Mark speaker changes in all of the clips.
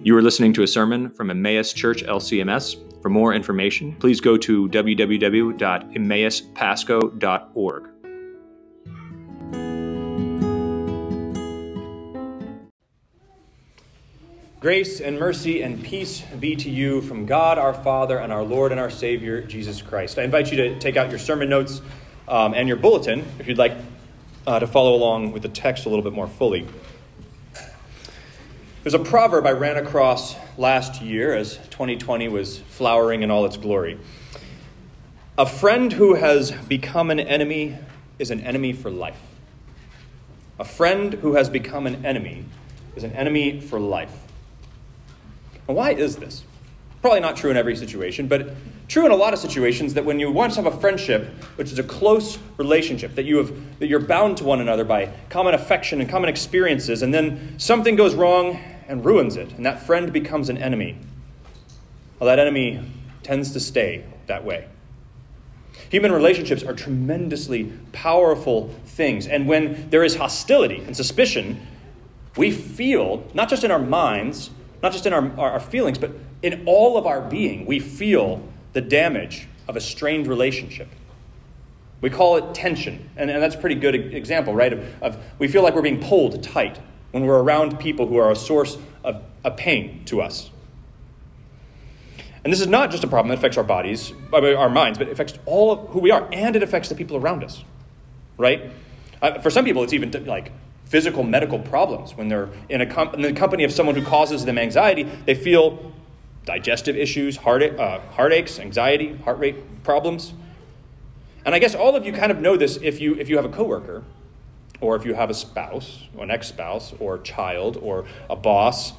Speaker 1: You are listening to a sermon from Emmaus Church LCMS. For more information, please go to www.emmauspasco.org. Grace and mercy and peace be to you from God our Father and our Lord and our Savior, Jesus Christ. I invite you to take out your sermon notes um, and your bulletin if you'd like uh, to follow along with the text a little bit more fully. There's a proverb I ran across last year as 2020 was flowering in all its glory. A friend who has become an enemy is an enemy for life. A friend who has become an enemy is an enemy for life. And why is this? Probably not true in every situation, but true in a lot of situations that when you once have a friendship, which is a close relationship, that you have that you're bound to one another by common affection and common experiences, and then something goes wrong and ruins it, and that friend becomes an enemy. Well, that enemy tends to stay that way. Human relationships are tremendously powerful things, and when there is hostility and suspicion, we feel, not just in our minds, not just in our, our, feelings, but in all of our being, we feel the damage of a strained relationship. We call it tension, and, and that's a pretty good example, right? Of, of we feel like we're being pulled tight when we're around people who are a source of, of pain to us. And this is not just a problem that affects our bodies, our minds, but it affects all of who we are, and it affects the people around us, right? Uh, for some people, it's even like physical medical problems. When they're in, a com- in the company of someone who causes them anxiety, they feel digestive issues, heart, uh, heartaches, anxiety, heart rate problems. And I guess all of you kind of know this if you, if you have a coworker, or if you have a spouse, or an ex spouse, or child, or a boss,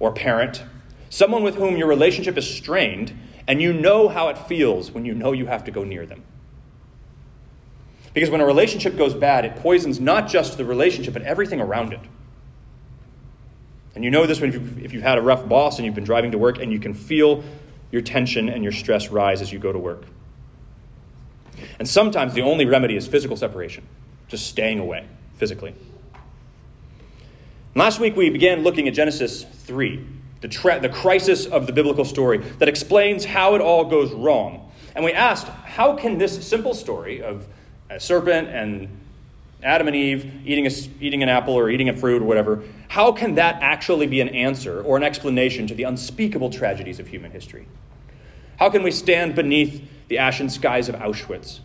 Speaker 1: or parent, someone with whom your relationship is strained, and you know how it feels when you know you have to go near them. Because when a relationship goes bad, it poisons not just the relationship, but everything around it. And you know this when you've, if you've had a rough boss and you've been driving to work and you can feel your tension and your stress rise as you go to work. And sometimes the only remedy is physical separation, just staying away physically. last week we began looking at Genesis 3, the, tra- the crisis of the biblical story that explains how it all goes wrong. And we asked, how can this simple story of a serpent and Adam and Eve eating, a, eating an apple or eating a fruit or whatever, how can that actually be an answer or an explanation to the unspeakable tragedies of human history? How can we stand beneath the ashen skies of Auschwitz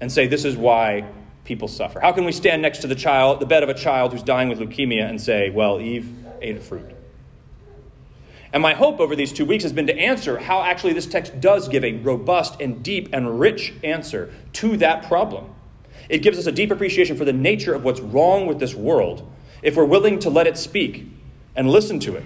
Speaker 1: and say this is why people suffer? How can we stand next to the child, the bed of a child who's dying with leukemia and say, well, Eve ate a fruit? And my hope over these two weeks has been to answer how actually this text does give a robust and deep and rich answer to that problem. It gives us a deep appreciation for the nature of what's wrong with this world if we're willing to let it speak and listen to it.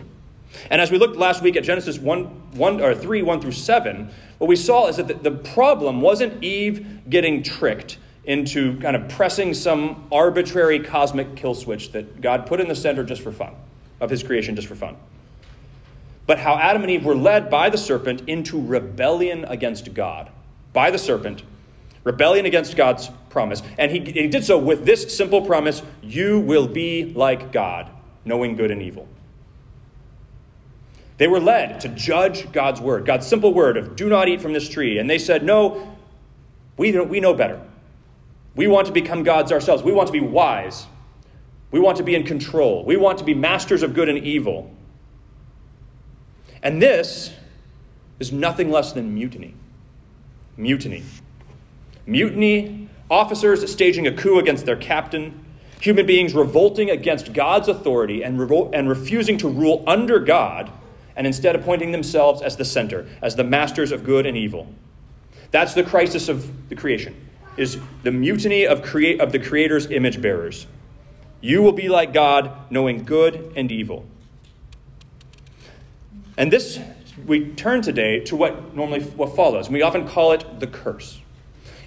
Speaker 1: And as we looked last week at Genesis 1, 1 or 3, 1 through 7, what we saw is that the, the problem wasn't Eve getting tricked into kind of pressing some arbitrary cosmic kill switch that God put in the center just for fun, of his creation just for fun but how Adam and Eve were led by the serpent into rebellion against God. By the serpent, rebellion against God's promise. And he, he did so with this simple promise You will be like God, knowing good and evil. They were led to judge God's word, God's simple word of do not eat from this tree. And they said, No, we, we know better. We want to become gods ourselves. We want to be wise. We want to be in control. We want to be masters of good and evil. And this is nothing less than mutiny. Mutiny. Mutiny, officers staging a coup against their captain, human beings revolting against God's authority and, revol- and refusing to rule under God, and instead appointing themselves as the center, as the masters of good and evil. That's the crisis of the creation, is the mutiny of, crea- of the Creator's image bearers. You will be like God, knowing good and evil. And this, we turn today to what normally what follows. We often call it the curse.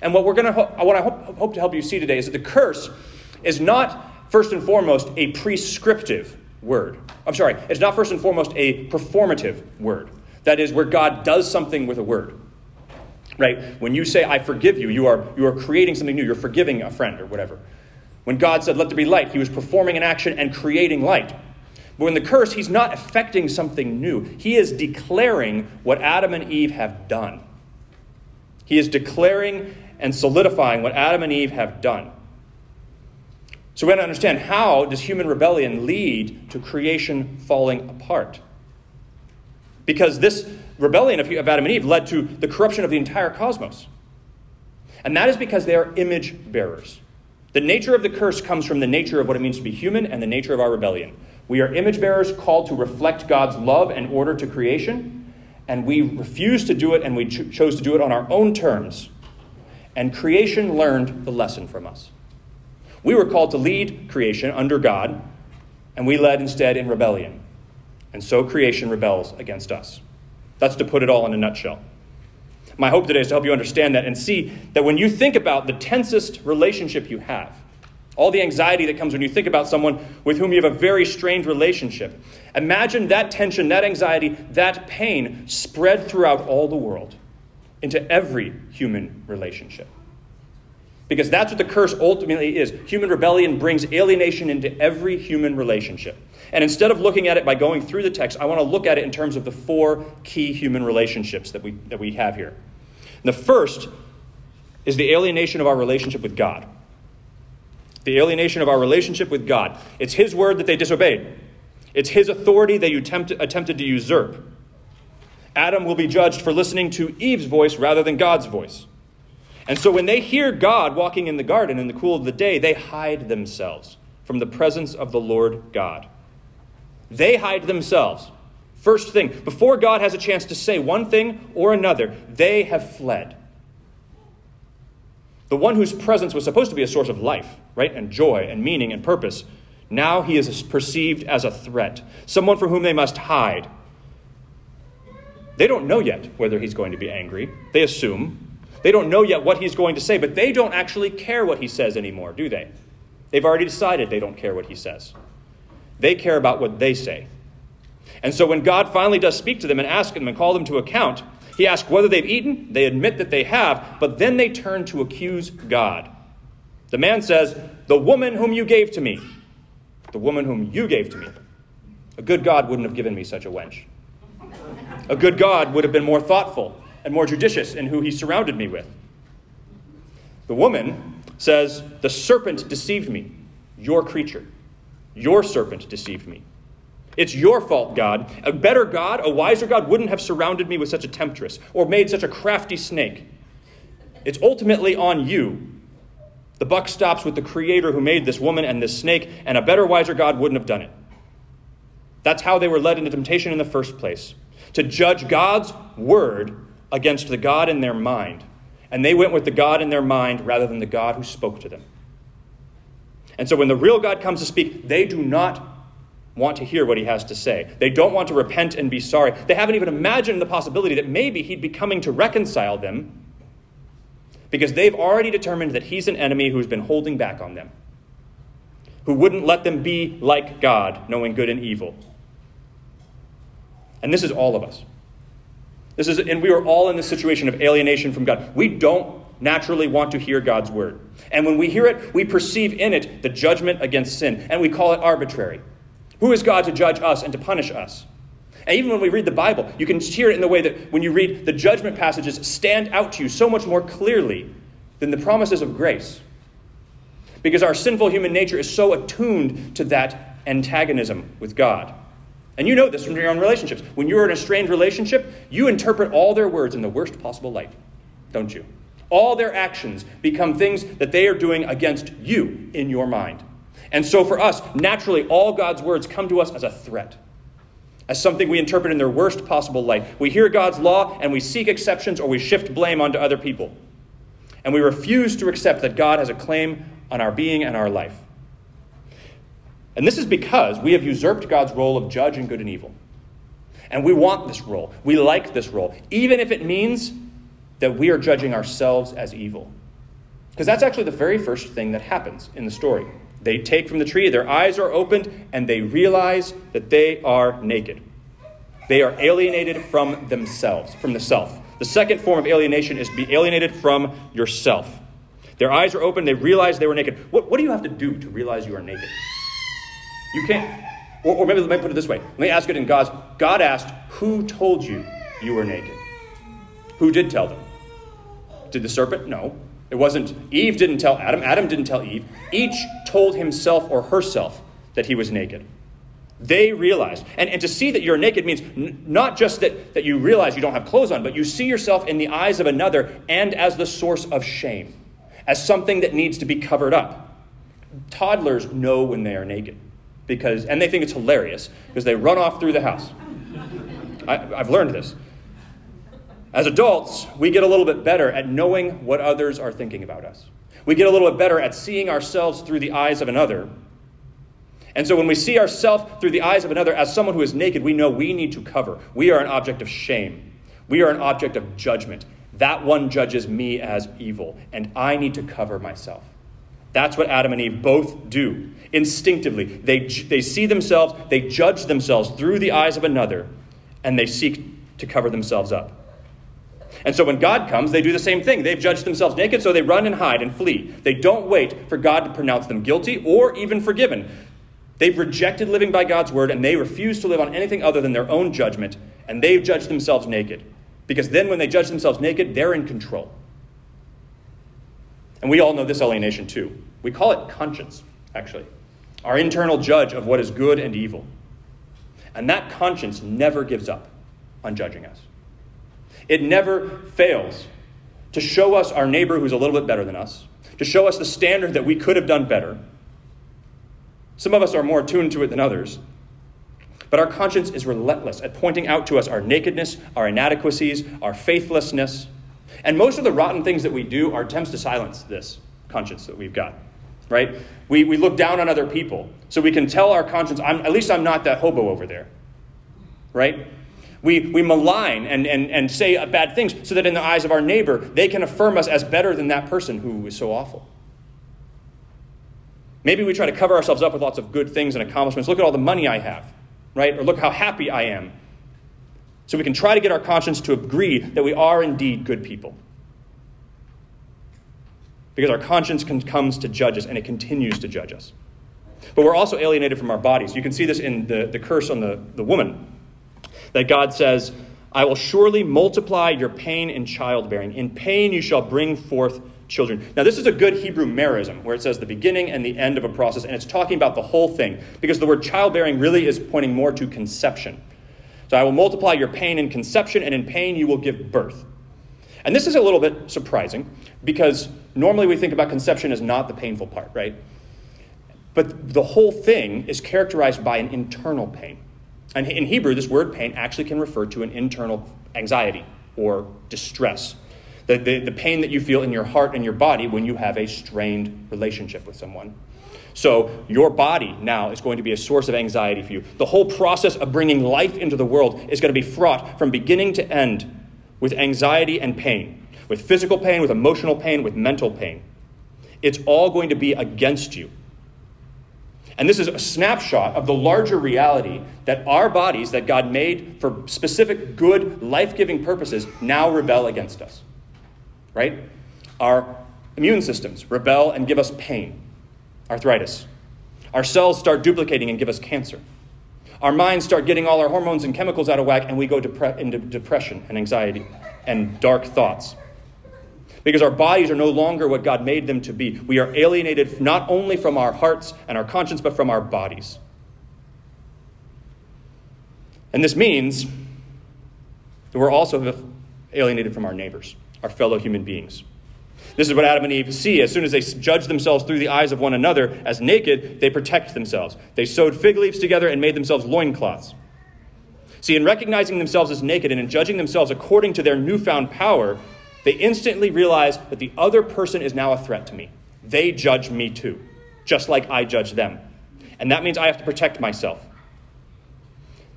Speaker 1: And what we're going to, what I hope, hope to help you see today is that the curse is not first and foremost a prescriptive word. I'm sorry, it's not first and foremost a performative word. That is where God does something with a word. Right? When you say I forgive you, you are you are creating something new. You're forgiving a friend or whatever. When God said let there be light, he was performing an action and creating light. But in the curse, he's not affecting something new. He is declaring what Adam and Eve have done. He is declaring and solidifying what Adam and Eve have done. So we have to understand how does human rebellion lead to creation falling apart? Because this rebellion of Adam and Eve led to the corruption of the entire cosmos. And that is because they are image bearers. The nature of the curse comes from the nature of what it means to be human and the nature of our rebellion. We are image bearers called to reflect God's love and order to creation, and we refuse to do it and we cho- chose to do it on our own terms. And creation learned the lesson from us. We were called to lead creation under God, and we led instead in rebellion. And so creation rebels against us. That's to put it all in a nutshell. My hope today is to help you understand that and see that when you think about the tensest relationship you have, all the anxiety that comes when you think about someone with whom you have a very strained relationship, imagine that tension, that anxiety, that pain spread throughout all the world into every human relationship. Because that's what the curse ultimately is. Human rebellion brings alienation into every human relationship. And instead of looking at it by going through the text, I want to look at it in terms of the four key human relationships that we, that we have here. The first is the alienation of our relationship with God. The alienation of our relationship with God. It's His word that they disobeyed, it's His authority they attempted to usurp. Adam will be judged for listening to Eve's voice rather than God's voice. And so when they hear God walking in the garden in the cool of the day, they hide themselves from the presence of the Lord God. They hide themselves. First thing, before God has a chance to say one thing or another, they have fled. The one whose presence was supposed to be a source of life, right, and joy and meaning and purpose, now he is perceived as a threat, someone from whom they must hide. They don't know yet whether he's going to be angry. They assume. They don't know yet what he's going to say, but they don't actually care what he says anymore, do they? They've already decided they don't care what he says. They care about what they say. And so when God finally does speak to them and ask them and call them to account, he asks whether they've eaten. They admit that they have, but then they turn to accuse God. The man says, The woman whom you gave to me. The woman whom you gave to me. A good God wouldn't have given me such a wench. A good God would have been more thoughtful and more judicious in who he surrounded me with. The woman says, The serpent deceived me, your creature. Your serpent deceived me. It's your fault, God. A better God, a wiser God, wouldn't have surrounded me with such a temptress or made such a crafty snake. It's ultimately on you. The buck stops with the creator who made this woman and this snake, and a better, wiser God wouldn't have done it. That's how they were led into temptation in the first place to judge God's word against the God in their mind. And they went with the God in their mind rather than the God who spoke to them. And so when the real God comes to speak, they do not want to hear what he has to say. They don't want to repent and be sorry. They haven't even imagined the possibility that maybe he'd be coming to reconcile them because they've already determined that he's an enemy who's been holding back on them, who wouldn't let them be like God, knowing good and evil. And this is all of us. This is, and we are all in this situation of alienation from God. We don't naturally want to hear God's word. And when we hear it, we perceive in it the judgment against sin, and we call it arbitrary. Who is God to judge us and to punish us? And even when we read the Bible, you can hear it in the way that when you read the judgment passages stand out to you so much more clearly than the promises of grace. Because our sinful human nature is so attuned to that antagonism with God. And you know this from your own relationships. When you're in a strained relationship, you interpret all their words in the worst possible light, don't you? All their actions become things that they are doing against you in your mind. And so for us, naturally, all God's words come to us as a threat, as something we interpret in their worst possible light. We hear God's law and we seek exceptions or we shift blame onto other people. And we refuse to accept that God has a claim on our being and our life. And this is because we have usurped God's role of judge in good and evil. And we want this role. We like this role, even if it means that we are judging ourselves as evil. Because that's actually the very first thing that happens in the story. They take from the tree, their eyes are opened, and they realize that they are naked. They are alienated from themselves, from the self. The second form of alienation is to be alienated from yourself. Their eyes are open, they realize they were naked. What, what do you have to do to realize you are naked? You can't. Or, or maybe let me put it this way. Let me ask it in God's. God asked, Who told you you were naked? Who did tell them? Did the serpent? No. It wasn't. Eve didn't tell Adam. Adam didn't tell Eve. Each told himself or herself that he was naked. They realized. And, and to see that you're naked means n- not just that, that you realize you don't have clothes on, but you see yourself in the eyes of another and as the source of shame, as something that needs to be covered up. Toddlers know when they are naked because, and they think it's hilarious because they run off through the house. I, I've learned this. As adults, we get a little bit better at knowing what others are thinking about us. We get a little bit better at seeing ourselves through the eyes of another and so when we see ourselves through the eyes of another as someone who is naked, we know we need to cover. We are an object of shame. We are an object of judgment. That one judges me as evil, and I need to cover myself. That's what Adam and Eve both do instinctively. They, they see themselves, they judge themselves through the eyes of another, and they seek to cover themselves up. And so when God comes, they do the same thing. They've judged themselves naked, so they run and hide and flee. They don't wait for God to pronounce them guilty or even forgiven. They've rejected living by God's word and they refuse to live on anything other than their own judgment, and they've judged themselves naked. Because then, when they judge themselves naked, they're in control. And we all know this alienation too. We call it conscience, actually, our internal judge of what is good and evil. And that conscience never gives up on judging us. It never fails to show us our neighbor who's a little bit better than us, to show us the standard that we could have done better some of us are more attuned to it than others. But our conscience is relentless at pointing out to us our nakedness, our inadequacies, our faithlessness. And most of the rotten things that we do are attempts to silence this conscience that we've got, right? We, we look down on other people so we can tell our conscience, I'm, at least I'm not that hobo over there, right? We, we malign and, and, and say uh, bad things so that in the eyes of our neighbor, they can affirm us as better than that person who is so awful. Maybe we try to cover ourselves up with lots of good things and accomplishments. Look at all the money I have, right? Or look how happy I am. So we can try to get our conscience to agree that we are indeed good people. Because our conscience comes to judge us and it continues to judge us. But we're also alienated from our bodies. You can see this in the, the curse on the, the woman. That God says, I will surely multiply your pain in childbearing. In pain you shall bring forth children. Now, this is a good Hebrew merism, where it says the beginning and the end of a process, and it's talking about the whole thing, because the word childbearing really is pointing more to conception. So I will multiply your pain in conception, and in pain you will give birth. And this is a little bit surprising, because normally we think about conception as not the painful part, right? But the whole thing is characterized by an internal pain. And in Hebrew, this word pain actually can refer to an internal anxiety or distress the, the, the pain that you feel in your heart and your body when you have a strained relationship with someone. So, your body now is going to be a source of anxiety for you. The whole process of bringing life into the world is going to be fraught from beginning to end with anxiety and pain, with physical pain, with emotional pain, with mental pain. It's all going to be against you. And this is a snapshot of the larger reality that our bodies, that God made for specific good, life giving purposes, now rebel against us right? Our immune systems rebel and give us pain, arthritis. Our cells start duplicating and give us cancer. Our minds start getting all our hormones and chemicals out of whack, and we go depre- into depression and anxiety and dark thoughts. Because our bodies are no longer what God made them to be. We are alienated not only from our hearts and our conscience, but from our bodies. And this means that we're also alienated from our neighbors our fellow human beings. This is what Adam and Eve see. As soon as they judge themselves through the eyes of one another as naked, they protect themselves. They sewed fig leaves together and made themselves loincloths. See, in recognizing themselves as naked and in judging themselves according to their newfound power, they instantly realize that the other person is now a threat to me. They judge me too, just like I judge them. And that means I have to protect myself.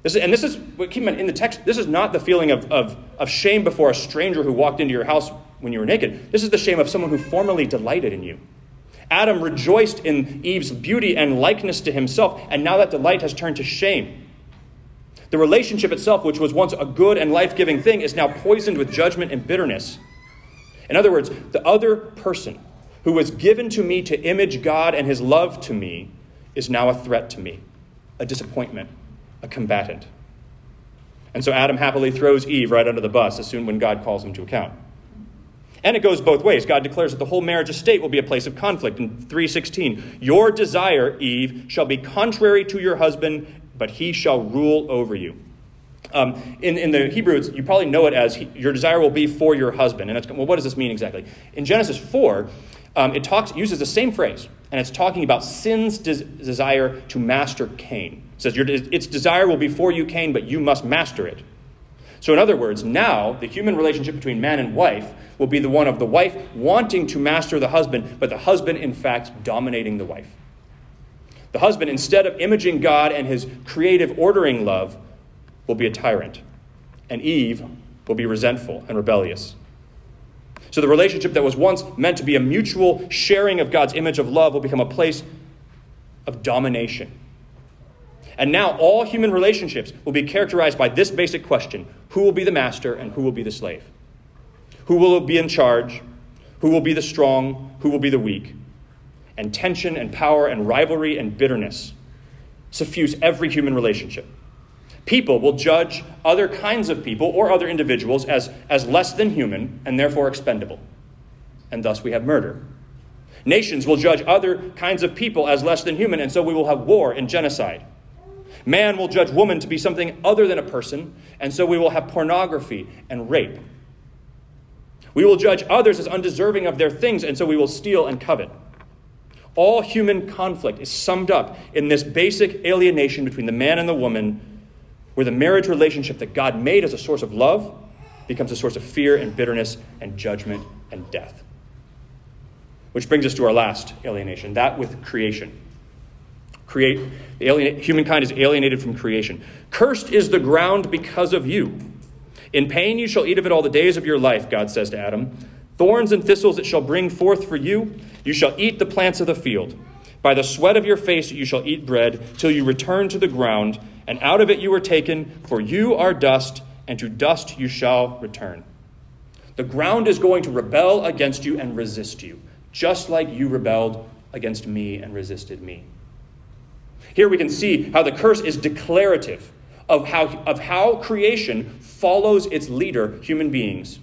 Speaker 1: This is, and this is, keep in mind, in the text, this is not the feeling of, of, of shame before a stranger who walked into your house when you were naked. This is the shame of someone who formerly delighted in you. Adam rejoiced in Eve's beauty and likeness to himself, and now that delight has turned to shame. The relationship itself, which was once a good and life giving thing, is now poisoned with judgment and bitterness. In other words, the other person who was given to me to image God and his love to me is now a threat to me. a disappointment, a combatant. And so Adam happily throws Eve right under the bus as soon when God calls him to account. And it goes both ways. God declares that the whole marriage estate will be a place of conflict. In 316, your desire, Eve, shall be contrary to your husband, but he shall rule over you. Um, in, in the Hebrew, you probably know it as your desire will be for your husband. And it's, well, what does this mean exactly? In Genesis 4, um, it talks, uses the same phrase, and it's talking about sin's des- desire to master Cain. It says, Its desire will be for you, Cain, but you must master it. So, in other words, now the human relationship between man and wife will be the one of the wife wanting to master the husband, but the husband, in fact, dominating the wife. The husband, instead of imaging God and his creative ordering love, will be a tyrant, and Eve will be resentful and rebellious. So the relationship that was once meant to be a mutual sharing of God's image of love will become a place of domination. And now all human relationships will be characterized by this basic question who will be the master and who will be the slave? Who will be in charge? Who will be the strong? Who will be the weak? And tension and power and rivalry and bitterness suffuse every human relationship. People will judge other kinds of people or other individuals as, as less than human and therefore expendable. And thus we have murder. Nations will judge other kinds of people as less than human, and so we will have war and genocide. Man will judge woman to be something other than a person, and so we will have pornography and rape. We will judge others as undeserving of their things, and so we will steal and covet. All human conflict is summed up in this basic alienation between the man and the woman where the marriage relationship that God made as a source of love becomes a source of fear and bitterness and judgment and death. Which brings us to our last alienation, that with creation. Create, the alien, humankind is alienated from creation. Cursed is the ground because of you. In pain you shall eat of it all the days of your life, God says to Adam. Thorns and thistles it shall bring forth for you. You shall eat the plants of the field. By the sweat of your face you shall eat bread till you return to the ground and out of it you were taken, for you are dust, and to dust you shall return. The ground is going to rebel against you and resist you, just like you rebelled against me and resisted me. Here we can see how the curse is declarative of how, of how creation follows its leader, human beings.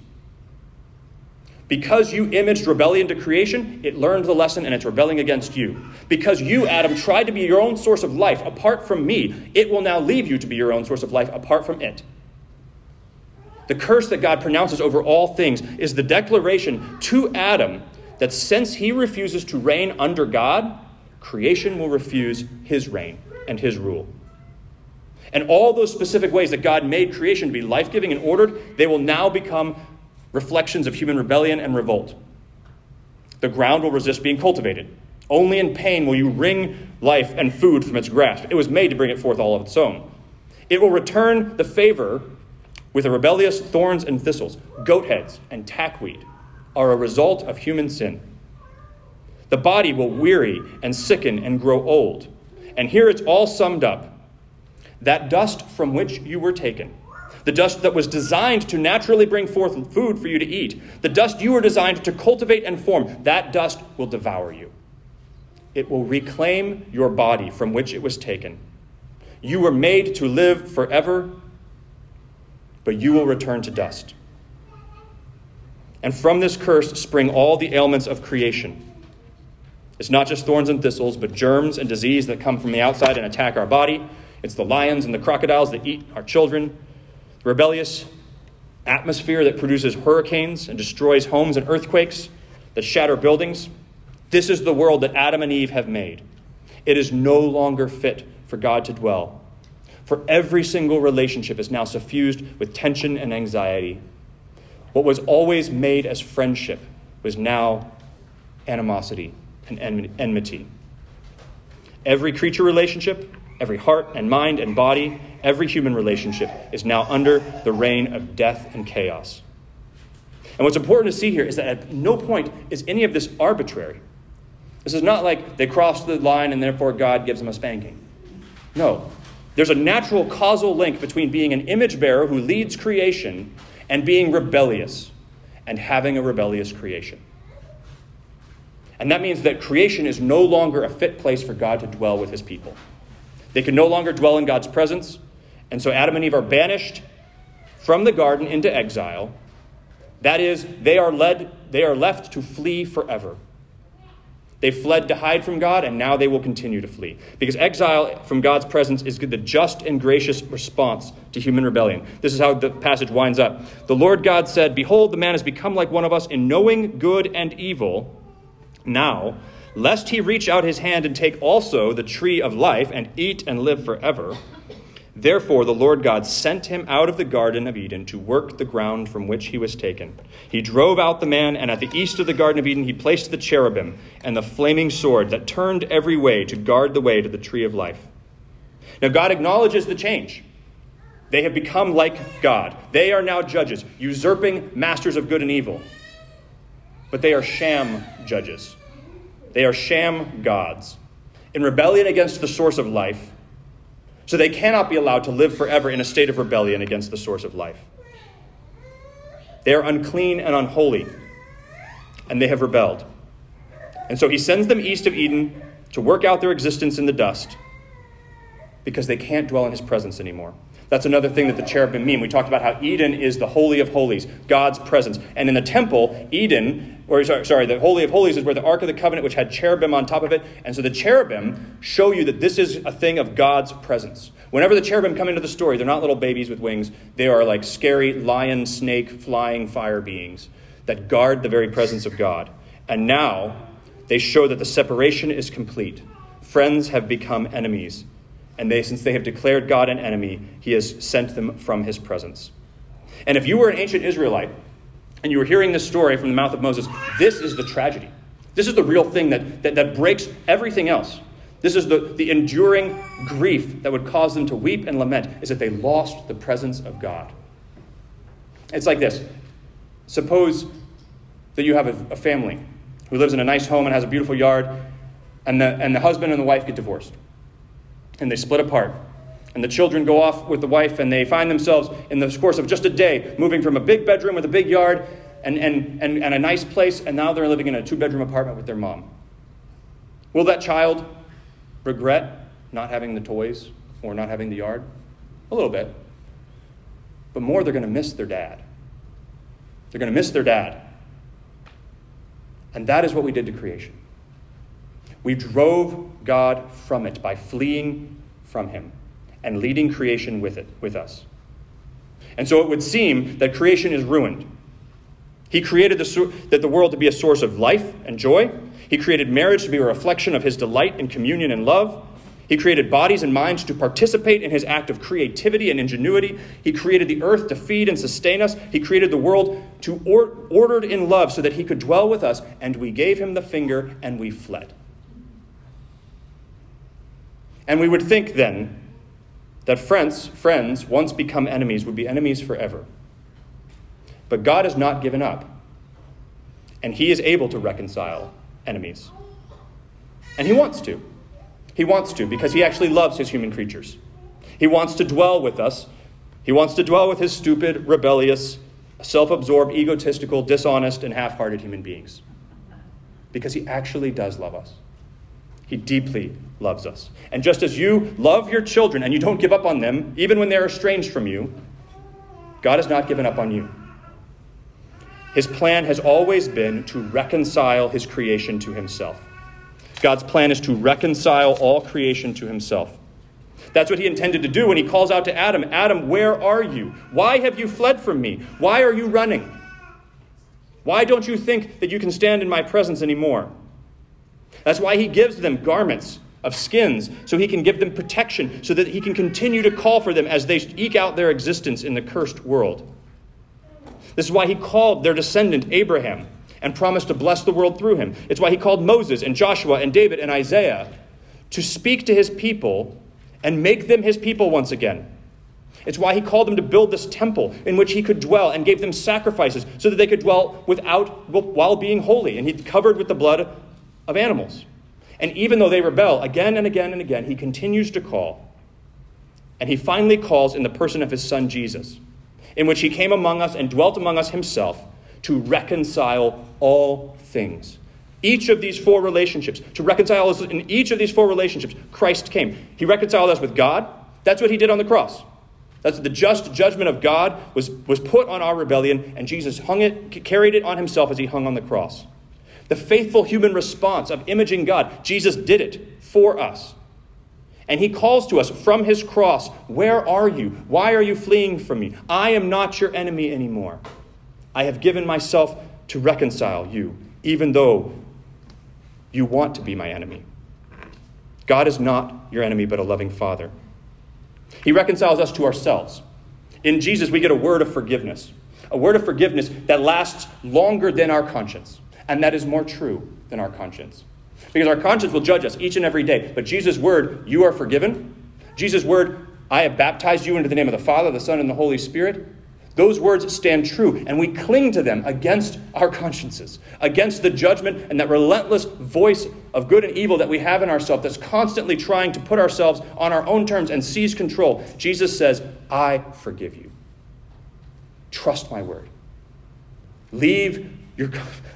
Speaker 1: Because you imaged rebellion to creation, it learned the lesson and it's rebelling against you. Because you, Adam, tried to be your own source of life apart from me, it will now leave you to be your own source of life apart from it. The curse that God pronounces over all things is the declaration to Adam that since he refuses to reign under God, creation will refuse his reign and his rule. And all those specific ways that God made creation to be life giving and ordered, they will now become reflections of human rebellion and revolt. The ground will resist being cultivated. Only in pain will you wring life and food from its grasp. It was made to bring it forth all of its own. It will return the favor with a rebellious thorns and thistles. Goat heads and tackweed are a result of human sin. The body will weary and sicken and grow old. And here it's all summed up that dust from which you were taken the dust that was designed to naturally bring forth food for you to eat, the dust you were designed to cultivate and form, that dust will devour you. It will reclaim your body from which it was taken. You were made to live forever, but you will return to dust. And from this curse spring all the ailments of creation. It's not just thorns and thistles, but germs and disease that come from the outside and attack our body. It's the lions and the crocodiles that eat our children rebellious atmosphere that produces hurricanes and destroys homes and earthquakes that shatter buildings. This is the world that Adam and Eve have made. It is no longer fit for God to dwell. For every single relationship is now suffused with tension and anxiety. What was always made as friendship was now animosity and enmity. Every creature relationship, every heart and mind and body every human relationship is now under the reign of death and chaos. And what's important to see here is that at no point is any of this arbitrary. This is not like they crossed the line and therefore God gives them a spanking. No. There's a natural causal link between being an image bearer who leads creation and being rebellious and having a rebellious creation. And that means that creation is no longer a fit place for God to dwell with his people. They can no longer dwell in God's presence. And so Adam and Eve are banished from the garden into exile. That is, they are led they are left to flee forever. They fled to hide from God, and now they will continue to flee. Because exile from God's presence is the just and gracious response to human rebellion. This is how the passage winds up. The Lord God said, Behold, the man has become like one of us in knowing good and evil. Now, lest he reach out his hand and take also the tree of life and eat and live forever. Therefore, the Lord God sent him out of the Garden of Eden to work the ground from which he was taken. He drove out the man, and at the east of the Garden of Eden, he placed the cherubim and the flaming sword that turned every way to guard the way to the tree of life. Now, God acknowledges the change. They have become like God. They are now judges, usurping masters of good and evil. But they are sham judges, they are sham gods. In rebellion against the source of life, so they cannot be allowed to live forever in a state of rebellion against the source of life. They are unclean and unholy, and they have rebelled. And so he sends them east of Eden to work out their existence in the dust because they can't dwell in his presence anymore. That's another thing that the cherubim mean. We talked about how Eden is the Holy of Holies, God's presence. And in the temple, Eden, or sorry, the Holy of Holies is where the Ark of the Covenant, which had cherubim on top of it. And so the cherubim show you that this is a thing of God's presence. Whenever the cherubim come into the story, they're not little babies with wings. They are like scary lion, snake, flying fire beings that guard the very presence of God. And now they show that the separation is complete. Friends have become enemies and they, since they have declared God an enemy, he has sent them from his presence. And if you were an ancient Israelite and you were hearing this story from the mouth of Moses, this is the tragedy. This is the real thing that, that, that breaks everything else. This is the, the enduring grief that would cause them to weep and lament, is that they lost the presence of God. It's like this Suppose that you have a, a family who lives in a nice home and has a beautiful yard, and the, and the husband and the wife get divorced and they split apart. And the children go off with the wife, and they find themselves, in the course of just a day, moving from a big bedroom with a big yard and, and, and, and a nice place, and now they're living in a two bedroom apartment with their mom. Will that child regret not having the toys or not having the yard? A little bit. But more, they're going to miss their dad. They're going to miss their dad. And that is what we did to creation. We drove God from it by fleeing from him and leading creation with it with us. And so it would seem that creation is ruined. He created the, that the world to be a source of life and joy. He created marriage to be a reflection of his delight in communion and love. He created bodies and minds to participate in his act of creativity and ingenuity. He created the earth to feed and sustain us. He created the world to or, ordered in love so that he could dwell with us, and we gave him the finger and we fled. And we would think then that friends, friends, once become enemies, would be enemies forever. But God has not given up, and He is able to reconcile enemies. And He wants to. He wants to because He actually loves His human creatures. He wants to dwell with us. He wants to dwell with His stupid, rebellious, self absorbed, egotistical, dishonest, and half hearted human beings. Because He actually does love us. He deeply loves us. And just as you love your children and you don't give up on them, even when they're estranged from you, God has not given up on you. His plan has always been to reconcile his creation to himself. God's plan is to reconcile all creation to himself. That's what he intended to do when he calls out to Adam Adam, where are you? Why have you fled from me? Why are you running? Why don't you think that you can stand in my presence anymore? That's why he gives them garments of skins, so he can give them protection, so that he can continue to call for them as they eke out their existence in the cursed world. This is why he called their descendant Abraham and promised to bless the world through him. It's why he called Moses and Joshua and David and Isaiah to speak to his people and make them his people once again. It's why he called them to build this temple in which he could dwell and gave them sacrifices so that they could dwell without while being holy. And he covered with the blood of animals. And even though they rebel again and again and again, he continues to call. And he finally calls in the person of his son Jesus, in which he came among us and dwelt among us himself to reconcile all things, Each of these four relationships, to reconcile us in each of these four relationships, Christ came. He reconciled us with God. That's what he did on the cross. That's the just judgment of God was, was put on our rebellion, and Jesus hung it, carried it on himself as he hung on the cross. The faithful human response of imaging God, Jesus did it for us. And he calls to us from his cross, Where are you? Why are you fleeing from me? I am not your enemy anymore. I have given myself to reconcile you, even though you want to be my enemy. God is not your enemy, but a loving Father. He reconciles us to ourselves. In Jesus, we get a word of forgiveness, a word of forgiveness that lasts longer than our conscience, and that is more true than our conscience. Because our conscience will judge us each and every day. But Jesus' word, you are forgiven. Jesus' word, I have baptized you into the name of the Father, the Son, and the Holy Spirit. Those words stand true, and we cling to them against our consciences, against the judgment and that relentless voice of good and evil that we have in ourselves that's constantly trying to put ourselves on our own terms and seize control. Jesus says, I forgive you. Trust my word. Leave your,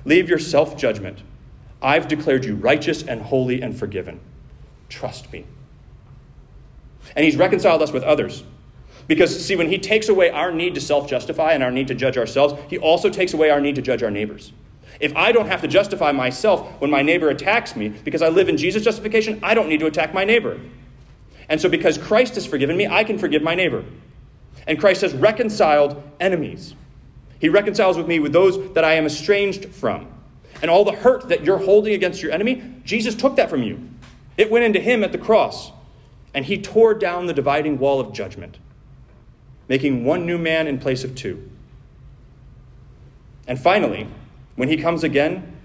Speaker 1: leave your self judgment I've declared you righteous and holy and forgiven. Trust me. And he's reconciled us with others. Because, see, when he takes away our need to self justify and our need to judge ourselves, he also takes away our need to judge our neighbors. If I don't have to justify myself when my neighbor attacks me because I live in Jesus' justification, I don't need to attack my neighbor. And so, because Christ has forgiven me, I can forgive my neighbor. And Christ has reconciled enemies. He reconciles with me with those that I am estranged from. And all the hurt that you're holding against your enemy, Jesus took that from you. It went into him at the cross, and he tore down the dividing wall of judgment, making one new man in place of two. And finally, when he comes again,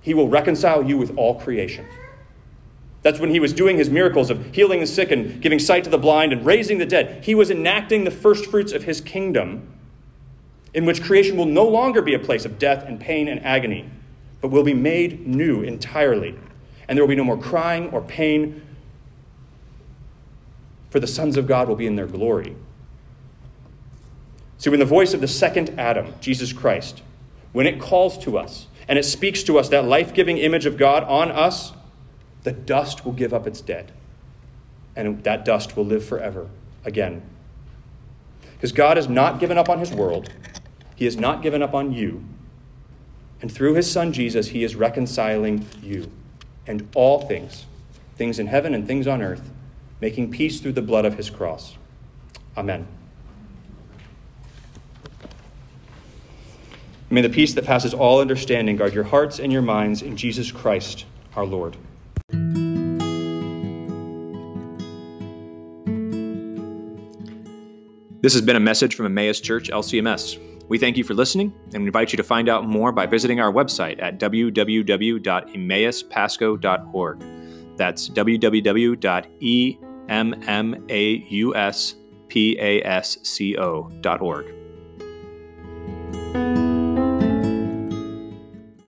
Speaker 1: he will reconcile you with all creation. That's when he was doing his miracles of healing the sick and giving sight to the blind and raising the dead. He was enacting the first fruits of his kingdom, in which creation will no longer be a place of death and pain and agony but will be made new entirely. And there will be no more crying or pain, for the sons of God will be in their glory. See, when the voice of the second Adam, Jesus Christ, when it calls to us and it speaks to us that life giving image of God on us, the dust will give up its dead. And that dust will live forever again. Because God has not given up on his world, He has not given up on you. And through his son Jesus, he is reconciling you and all things, things in heaven and things on earth, making peace through the blood of his cross. Amen. May the peace that passes all understanding guard your hearts and your minds in Jesus Christ our Lord. This has been a message from Emmaus Church LCMS. We thank you for listening and invite you to find out more by visiting our website at www.emmauspasco.org. That's www.emmauspasco.org. Thank you.